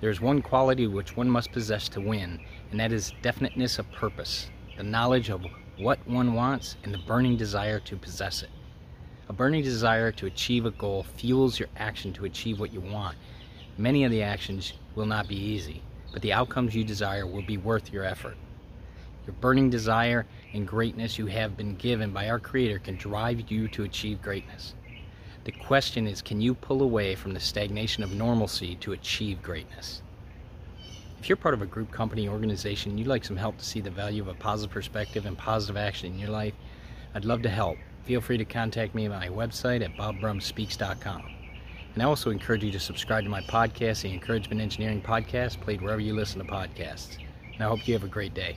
There is one quality which one must possess to win, and that is definiteness of purpose, the knowledge of what one wants, and the burning desire to possess it. A burning desire to achieve a goal fuels your action to achieve what you want. Many of the actions will not be easy, but the outcomes you desire will be worth your effort. Your burning desire and greatness you have been given by our Creator can drive you to achieve greatness. The question is can you pull away from the stagnation of normalcy to achieve greatness? If you're part of a group, company, organization, you'd like some help to see the value of a positive perspective and positive action in your life, I'd love to help. Feel free to contact me at my website at bobbrumspeaks.com. And I also encourage you to subscribe to my podcast, the Encouragement Engineering Podcast, played wherever you listen to podcasts. And I hope you have a great day.